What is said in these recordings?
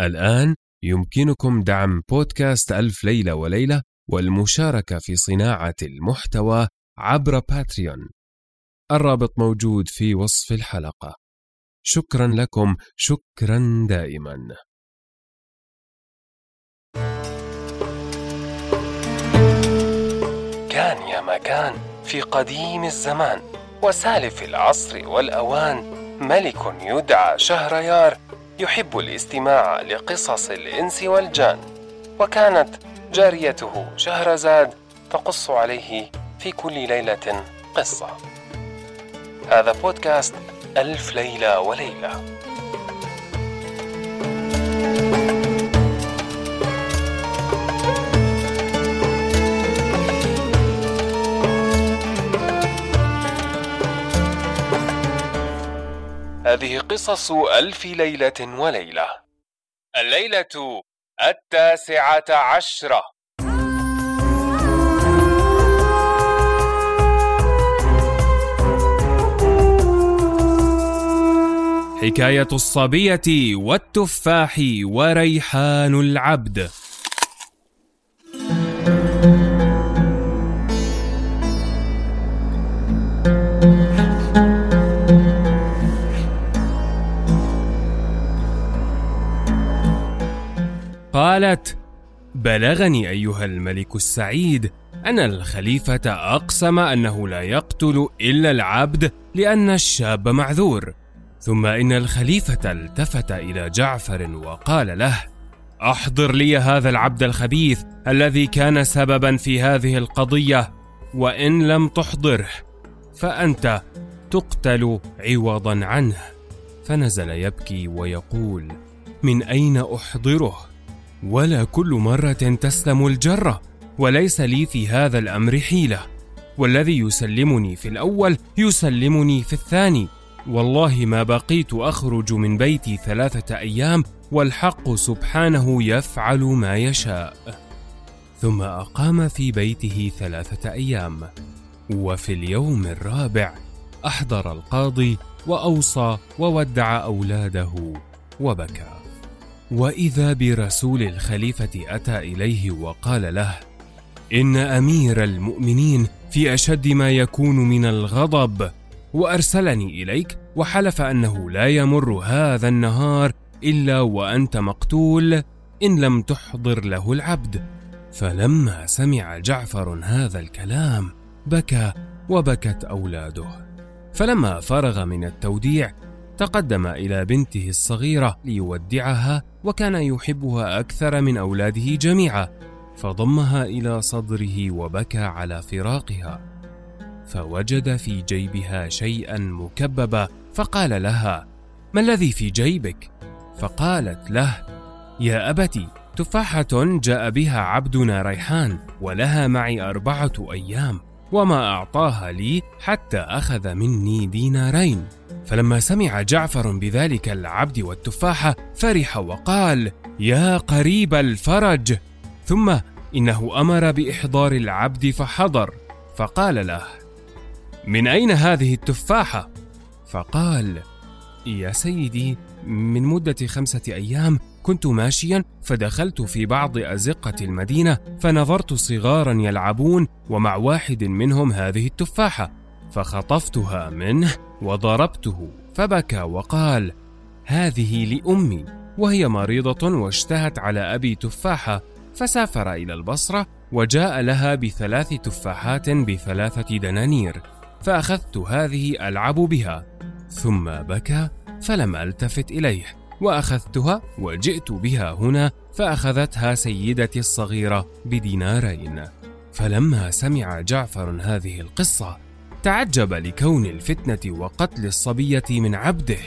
الآن يمكنكم دعم بودكاست ألف ليلة وليلة والمشاركة في صناعة المحتوى عبر باتريون. الرابط موجود في وصف الحلقة. شكرا لكم شكرا دائما. كان يا مكان في قديم الزمان وسالف العصر والأوان ملك يدعى شهريار يحب الاستماع لقصص الإنس والجان وكانت جاريته شهرزاد تقص عليه في كل ليلة قصة. هذا بودكاست ألف ليلة وليلة. هذه قصص ألف ليلة وليلة. الليلة التاسعة عشرة. حكاية الصبية والتفاح وريحان العبد. قالت بلغني أيها الملك السعيد أن الخليفة أقسم أنه لا يقتل إلا العبد لأن الشاب معذور ثم إن الخليفة التفت إلى جعفر وقال له أحضر لي هذا العبد الخبيث الذي كان سببا في هذه القضية وإن لم تحضره فأنت تقتل عوضا عنه. فنزل يبكي ويقول من أين أحضره؟ ولا كل مرة تسلم الجره وليس لي في هذا الأمر حيلة. والذي يسلمني في الأول يسلمني في الثاني. والله ما بقيت أخرج من بيتي ثلاثة أيام والحق سبحانه يفعل ما يشاء. ثم أقام في بيته ثلاثة أيام. وفي اليوم الرابع أحضر القاضي وأوصى وودع أولاده وبكى. وإذا برسول الخليفة أتى إليه وقال له إن أمير المؤمنين في أشد ما يكون من الغضب وأرسلني إليك وحلف أنه لا يمر هذا النهار إلا وأنت مقتول إن لم تحضر له العبد. فلما سمع جعفر هذا الكلام بكى وبكت أولاده. فلما فرغ من التوديع تقدم إلى بنته الصغيرة ليودعها وكان يحبها أكثر من أولاده جميعا فضمها إلى صدره وبكى على فراقها. فوجد في جيبها شيئا مكببا فقال لها ما الذي في جيبك؟ فقالت له يا ابت تفاحة جاء بها عبدنا ريحان ولها معي أربعة أيام. وما أعطاها لي حتى أخذ مني دينارين. فلما سمع جعفر بذلك العبد والتفاحة فرح وقال يا قريب الفرج. ثم إنه أمر بإحضار العبد فحضر فقال له من أين هذه التفاحة؟ فقال يا سيدي من مدة خمسة أيام كنت ماشيا فدخلت في بعض أزقة المدينة فنظرت صغارا يلعبون ومع واحد منهم هذه التفاحة فخطفتها منه وضربته فبكى وقال هذه لأمي وهي مريضة واشتهت على أبي تفاحة فسافر إلى البصرة وجاء لها بثلاث تفاحات بثلاثة دنانير فأخذت هذه ألعب بها ثم بكى فلم ألتفت إليه. وأخذتها وجئت بها هنا فأخذتها سيدتي الصغيرة بدينارين. فلما سمع جعفر هذه القصة تعجب لكون الفتنة وقتل الصبية من عبده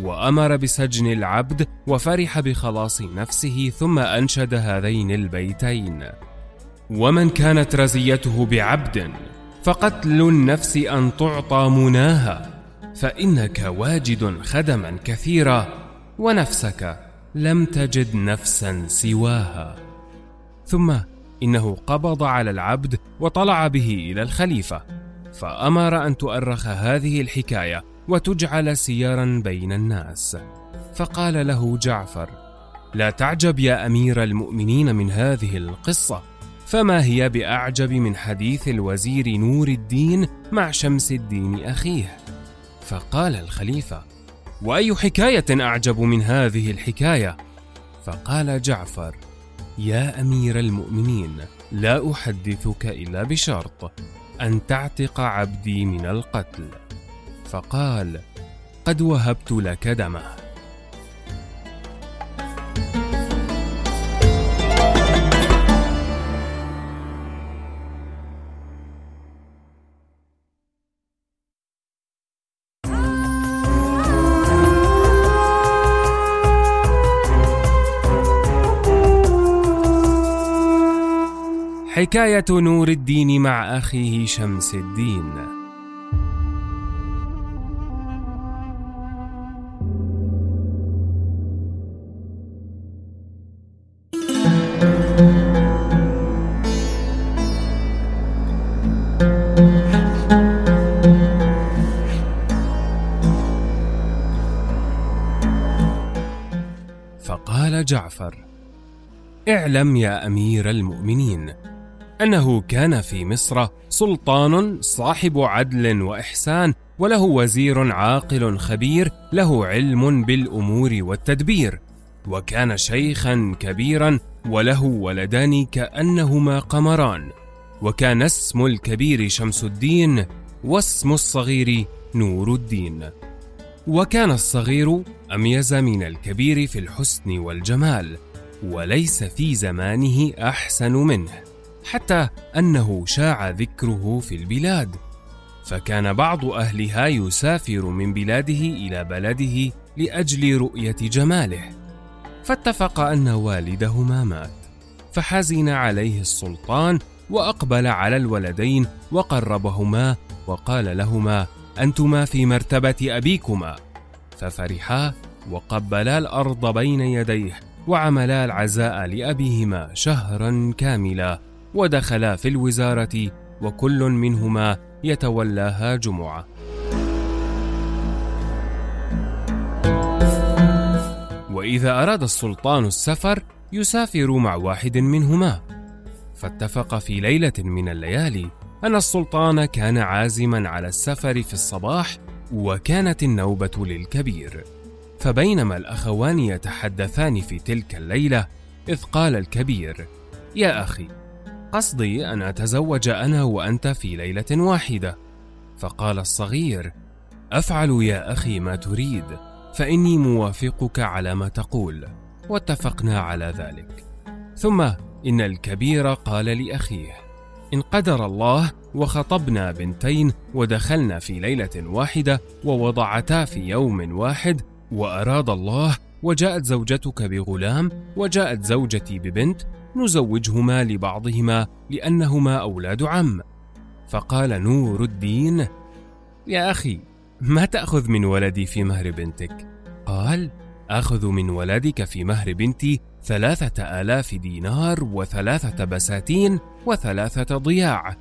وأمر بسجن العبد وفرح بخلاص نفسه ثم أنشد هذين البيتين. ومن كانت رزيته بعبد فقتل النفس أن تعطى مناها فإنك واجد خدما كثيرا ونفسك لم تجد نفسا سواها. ثم إنه قبض على العبد وطلع به إلى الخليفة فأمر أن تؤرخ هذه الحكاية وتجعل سيرا بين الناس. فقال له جعفر لا تعجب يا أمير المؤمنين من هذه القصة فما هي بأعجب من حديث الوزير نور الدين مع شمس الدين أخيه؟ فقال الخليفة وأي حكاية أعجب من هذه الحكاية؟ فقال جعفر يا أمير المؤمنين لا أحدثك إلا بشرط أن تعتق عبدي من القتل. فقال قد وهبت لك دمه. حكاية نور الدين مع أخيه شمس الدين. فقال جعفر اعلم يا أمير المؤمنين أنه كان في مصر سلطان صاحب عدل وإحسان وله وزير عاقل خبير له علم بالأمور والتدبير. وكان شيخا كبيرا وله ولدان كأنهما قمران. وكان اسم الكبير شمس الدين واسم الصغير نور الدين. وكان الصغير أميز من الكبير في الحسن والجمال وليس في زمانه أحسن منه. حتى أنه شاع ذكره في البلاد. فكان بعض أهلها يسافر من بلاده إلى بلده لأجل رؤية جماله. فاتفق أن والدهما مات. فحزن عليه السلطان وأقبل على الولدين وقربهما وقال لهما أنتما في مرتبة أبيكما. ففرحا وقبلا الأرض بين يديه وعملا العزاء لأبيهما شهرا كاملا. ودخلا في الوزارة وكل منهما يتولاها جمعة. وإذا أراد السلطان السفر يسافر مع واحد منهما. فاتفق في ليلة من الليالي أن السلطان كان عازما على السفر في الصباح وكانت النوبة للكبير. فبينما الأخوان يتحدثان في تلك الليلة إذ قال الكبير يا أخي قصدي أن أتزوج أنا وأنت في ليلة واحدة. فقال الصغير أفعل يا أخي ما تريد فإني موافقك على ما تقول. واتفقنا على ذلك. ثم إن الكبير قال لأخيه إن قدر الله وخطبنا بنتين ودخلنا في ليلة واحدة ووضعتا في يوم واحد وأراد الله وجاءت زوجتك بغلام وجاءت زوجتي ببنت نزوجهما لبعضهما لأنهما أولاد عم. فقال نور الدين يا أخي ما تأخذ من ولدي في مهر بنتك؟ قال أخذ من ولدك في مهر بنتي ثلاثة آلاف دينار وثلاثة بساتين وثلاثة ضياع.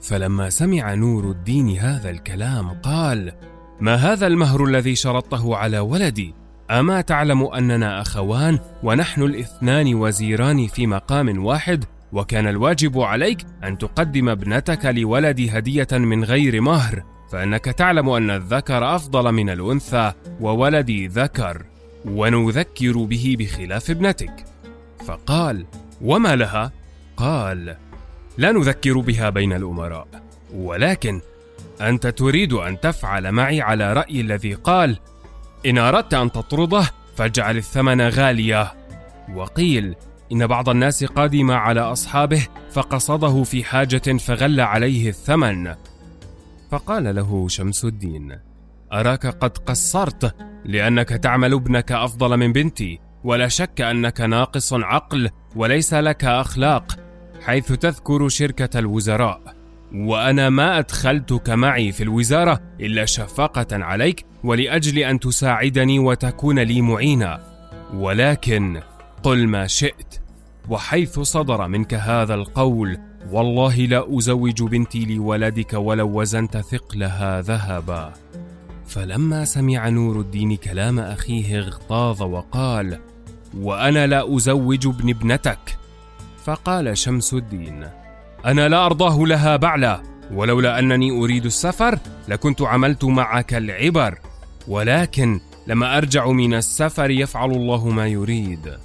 فلما سمع نور الدين هذا الكلام قال ما هذا المهر الذي شرطته على ولدي؟ أما تعلم أننا أخوان ونحن الاثنان وزيران في مقام واحد وكان الواجب عليك أن تقدم ابنتك لولدي هدية من غير مهر فإنك تعلم أن الذكر أفضل من الأنثى وولدي ذكر ونذكر به بخلاف ابنتك. فقال وما لها؟ قال لا نذكر بها بين الأمراء ولكن أنت تريد أن تفعل معي على رأي الذي قال إن أردت أن تطرده فاجعل الثمن غالية. وقيل إن بعض الناس قدم على أصحابه فقصده في حاجة فغل عليه الثمن. فقال له شمس الدين أراك قد قصرت لأنك تعمل ابنك أفضل من بنتي ولا شك أنك ناقص عقل وليس لك أخلاق حيث تذكر شركة الوزراء. وأنا ما أدخلتك معي في الوزارة إلا شفقة عليك ولأجل أن تساعدني وتكون لي معينا. ولكن قل ما شئت وحيث صدر منك هذا القول والله لا أزوج بنتي لولدك ولو وزنت ثقلها ذهبا. فلما سمع نور الدين كلام أخيه اغتاظ وقال وأنا لا أزوج ابن ابنتك. فقال شمس الدين أنا لا أرضاه لها بعلا ولولا أنني أريد السفر لكنت عملت معك العبر ولكن لما أرجع من السفر يفعل الله ما يريد.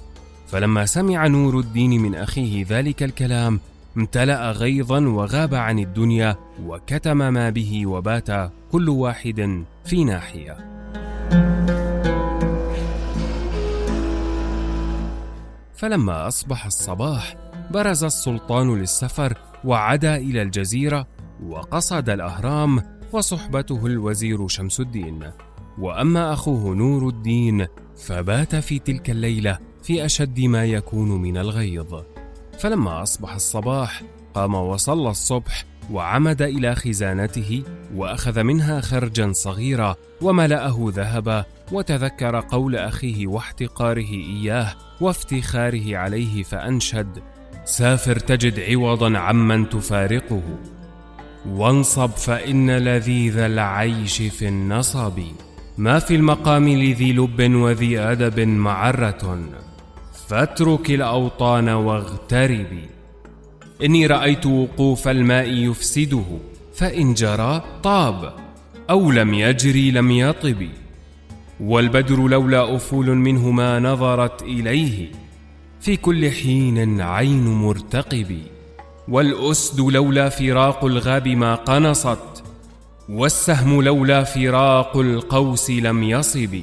فلما سمع نور الدين من أخيه ذلك الكلام امتلأ غيظا وغاب عن الدنيا وكتم ما به وبات كل واحد في ناحية. فلما أصبح الصباح برز السلطان للسفر وعدا إلى الجزيرة وقصد الأهرام وصحبته الوزير شمس الدين. وأما أخوه نور الدين فبات في تلك الليلة في أشد ما يكون من الغيظ. فلما أصبح الصباح قام وصلى الصبح وعمد إلى خزانته وأخذ منها خرجا صغيرا وملأه ذهبا وتذكر قول أخيه واحتقاره إياه وافتخاره عليه فأنشد سافر تجد عوضا عمن تفارقه. وانصب فإن لذيذ العيش في النصب. ما في المقام لذي لب وذي أدب معرة. فاترك الأوطان واغتربي إني رأيت وقوف الماء يفسده. فإن جرى طاب أو لم يجري لم يطب. والبدر لولا أفول منه ما نظرت إليه. في كل حين عين مرتقب. والأسد لولا فراق الغاب ما قنصت والسهم لولا فراق القوس لم يصب.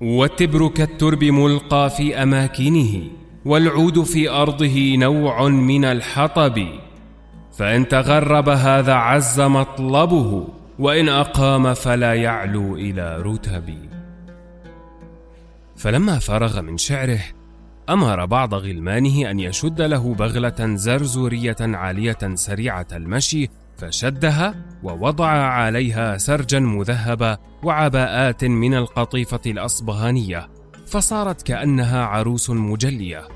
والتبر كالترب ملقى في أماكنه والعود في أرضه نوع من الحطب. فإن تغرب هذا عز مطلبه وإن أقام فلا يعلو إلى رتب. فلما فرغ من شعره أمر بعض غلمانه أن يشد له بغلة زرزورية عالية سريعة المشي فشدها ووضع عليها سرجا مذهبا وعباءات من القطيفة الأصبهانية فصارت كأنها عروس مجلية.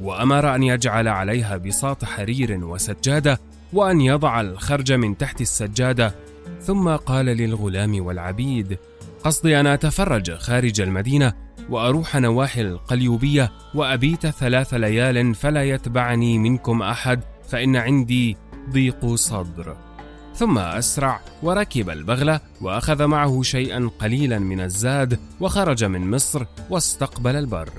وأمر أن يجعل عليها بساط حرير وسجادة وأن يضع الخرج من تحت السجادة. ثم قال للغلام والعبيد قصدي أن أتفرج خارج المدينة وأروح نواحي القليوبية وأبيت ثلاث ليال فلا يتبعني منكم أحد فإن عندي ضيق صدر. ثم أسرع وركب البغلة وأخذ معه شيئا قليلا من الزاد وخرج من مصر واستقبل البر.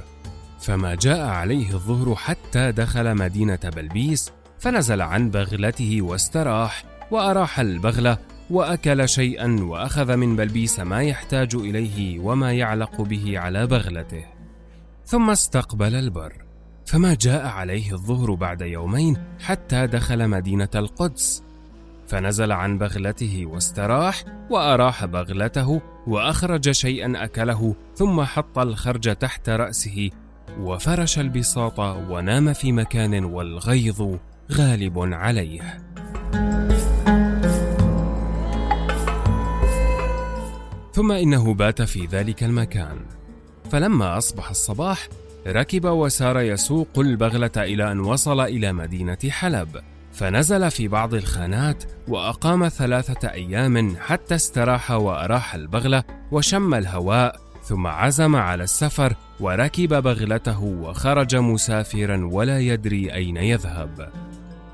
فما جاء عليه الظهر حتى دخل مدينة بلبيس فنزل عن بغلته واستراح وأراح البغلة وأكل شيئا وأخذ من بلبيس ما يحتاج إليه وما يعلق به على بغلته. ثم استقبل البر فما جاء عليه الظهر بعد يومين حتى دخل مدينة القدس. فنزل عن بغلته واستراح وأراح بغلته وأخرج شيئا أكله ثم حط الخرج تحت رأسه وفرش البساط ونام في مكان والغيظ غالب عليه. ثم إنه بات في ذلك المكان. فلما أصبح الصباح ركب وسار يسوق البغلة إلى أن وصل إلى مدينة حلب. فنزل في بعض الخانات وأقام ثلاثة أيام حتى استراح وأراح البغلة وشم الهواء ثم عزم على السفر وركب بغلته وخرج مسافرا ولا يدري أين يذهب.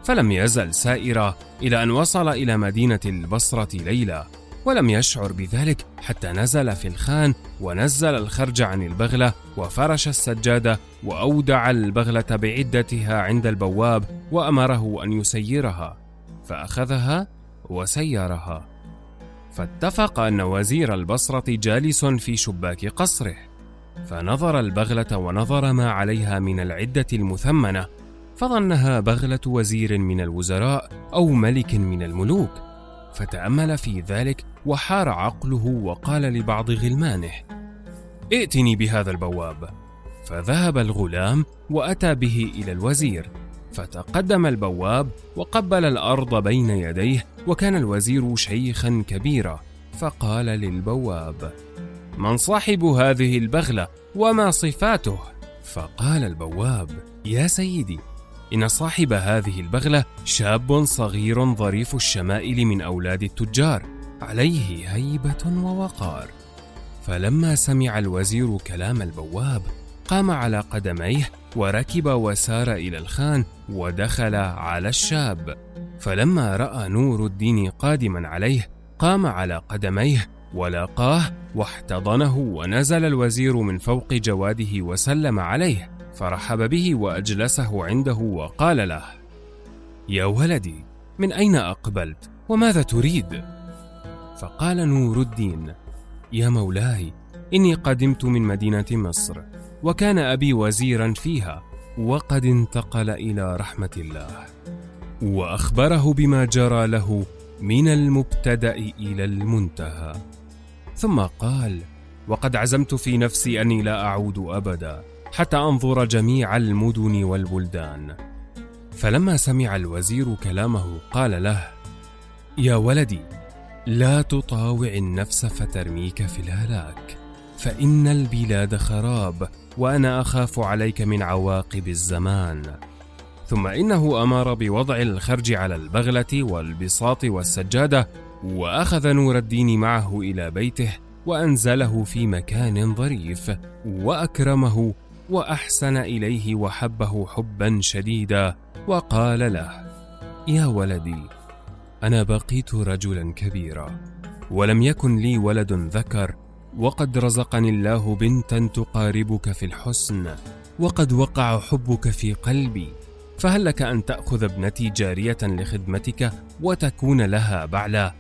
فلم يزل سائرا إلى أن وصل إلى مدينة البصرة ليلا ولم يشعر بذلك حتى نزل في الخان ونزل الخرج عن البغلة وفرش السجادة وأودع البغلة بعدتها عند البواب وأمره أن يسيرها فأخذها وسيرها. فاتفق أن وزير البصرة جالس في شباك قصره فنظر البغلة ونظر ما عليها من العدة المثمنة فظنها بغلة وزير من الوزراء أو ملك من الملوك فتأمل في ذلك وحار عقله وقال لبعض غلمانه ائتني بهذا البواب. فذهب الغلام وأتى به إلى الوزير فتقدم البواب وقبل الأرض بين يديه وكان الوزير شيخا كبيرا فقال للبواب من صاحب هذه البغلة وما صفاته؟ فقال البواب يا سيدي إن صاحب هذه البغلة شاب صغير ظريف الشمائل من أولاد التجار عليه هيبة ووقار. فلما سمع الوزير كلام البواب قام على قدميه وركب وسار إلى الخان ودخل على الشاب. فلما رأى نور الدين قادما عليه قام على قدميه ولاقاه واحتضنه ونزل الوزير من فوق جواده وسلم عليه فرحب به وأجلسه عنده وقال له يا ولدي من أين أقبلت؟ وماذا تريد؟ فقال نور الدين يا مولاي إني قدمت من مدينة مصر وكان أبي وزيرا فيها وقد انتقل إلى رحمة الله وأخبره بما جرى له من المبتدأ إلى المنتهى. ثم قال وقد عزمت في نفسي أني لا أعود أبدا حتى أنظر جميع المدن والبلدان. فلما سمع الوزير كلامه قال له يا ولدي لا تطاوع النفس فترميك في الهلاك فإن البلاد خراب وأنا أخاف عليك من عواقب الزمان. ثم إنه أمر بوضع الخرج على البغلة والبساط والسجادة وأخذ نور الدين معه إلى بيته وأنزله في مكان ظريف وأكرمه وأحسن إليه وحبه حبا شديدا وقال له يا ولدي أنا بقيت رجلا كبيرا ولم يكن لي ولد ذكر وقد رزقني الله بنتا تقاربك في الحسن وقد وقع حبك في قلبي. فهل لك أن تأخذ ابنتي جارية لخدمتك وتكون لها بعلا؟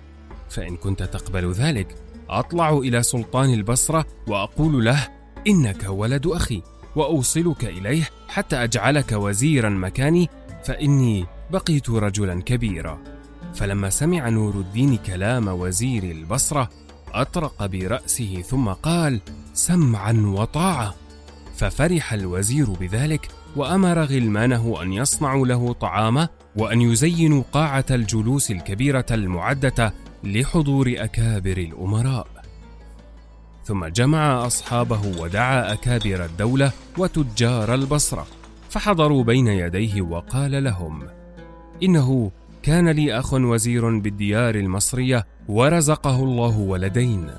فإن كنت تقبل ذلك أطلع إلى سلطان البصرة وأقول له إنك ولد أخي وأوصلك إليه حتى أجعلك وزيرا مكاني فإني بقيت رجلا كبيرا. فلما سمع نور الدين كلام وزير البصرة أطرق برأسه ثم قال سمعا وطاعة. ففرح الوزير بذلك وأمر غلمانه أن يصنعوا له طعاما وأن يزينوا قاعة الجلوس الكبيرة المعدة لحضور أكابر الأمراء. ثم جمع أصحابه ودعا أكابر الدولة وتجار البصرة فحضروا بين يديه وقال لهم إنه كان لي أخ وزير بالديار المصرية ورزقه الله ولدين.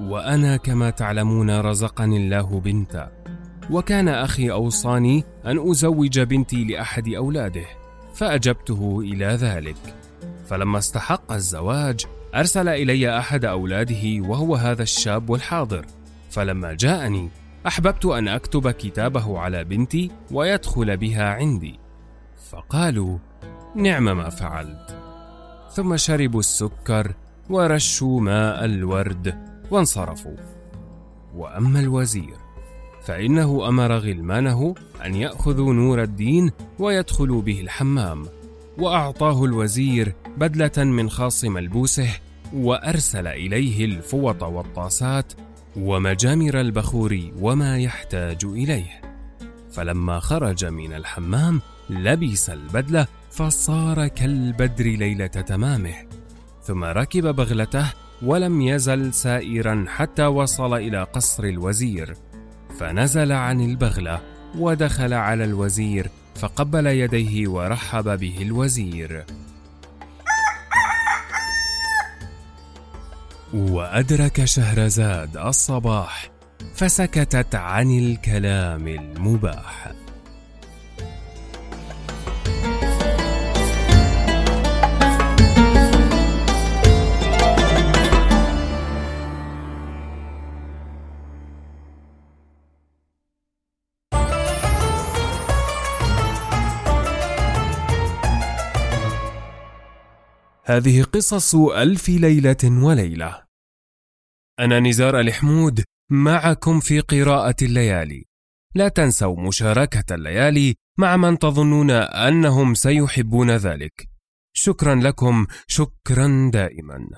وأنا كما تعلمون رزقني الله بنتا وكان أخي أوصاني أن أزوج بنتي لأحد أولاده فأجبته إلى ذلك. فلما استحق الزواج أرسل إلي أحد أولاده وهو هذا الشاب الحاضر. فلما جاءني أحببت أن أكتب كتابه على بنتي ويدخل بها عندي. فقالوا نعم ما فعلت. ثم شربوا السكر ورشوا ماء الورد وانصرفوا. وأما الوزير فإنه أمر غلمانه أن يأخذوا نور الدين ويدخلوا به الحمام وأعطاه الوزير بدلة من خاص ملبوسه وأرسل إليه الفوط والطاسات ومجامر البخور وما يحتاج إليه. فلما خرج من الحمام لبس البدلة فصار كالبدر ليلة تمامه ثم ركب بغلته ولم يزل سائرا حتى وصل إلى قصر الوزير فنزل عن البغلة ودخل على الوزير فقبل يديه ورحب به الوزير. وأدرك شهرزاد الصباح فسكتت عن الكلام المباح. هذه قصص ألف ليلة وليلة. أنا نزار الحمود معكم في قراءة الليالي. لا تنسوا مشاركة الليالي مع من تظنون أنهم سيحبون ذلك. شكرا لكم، شكرا دائما.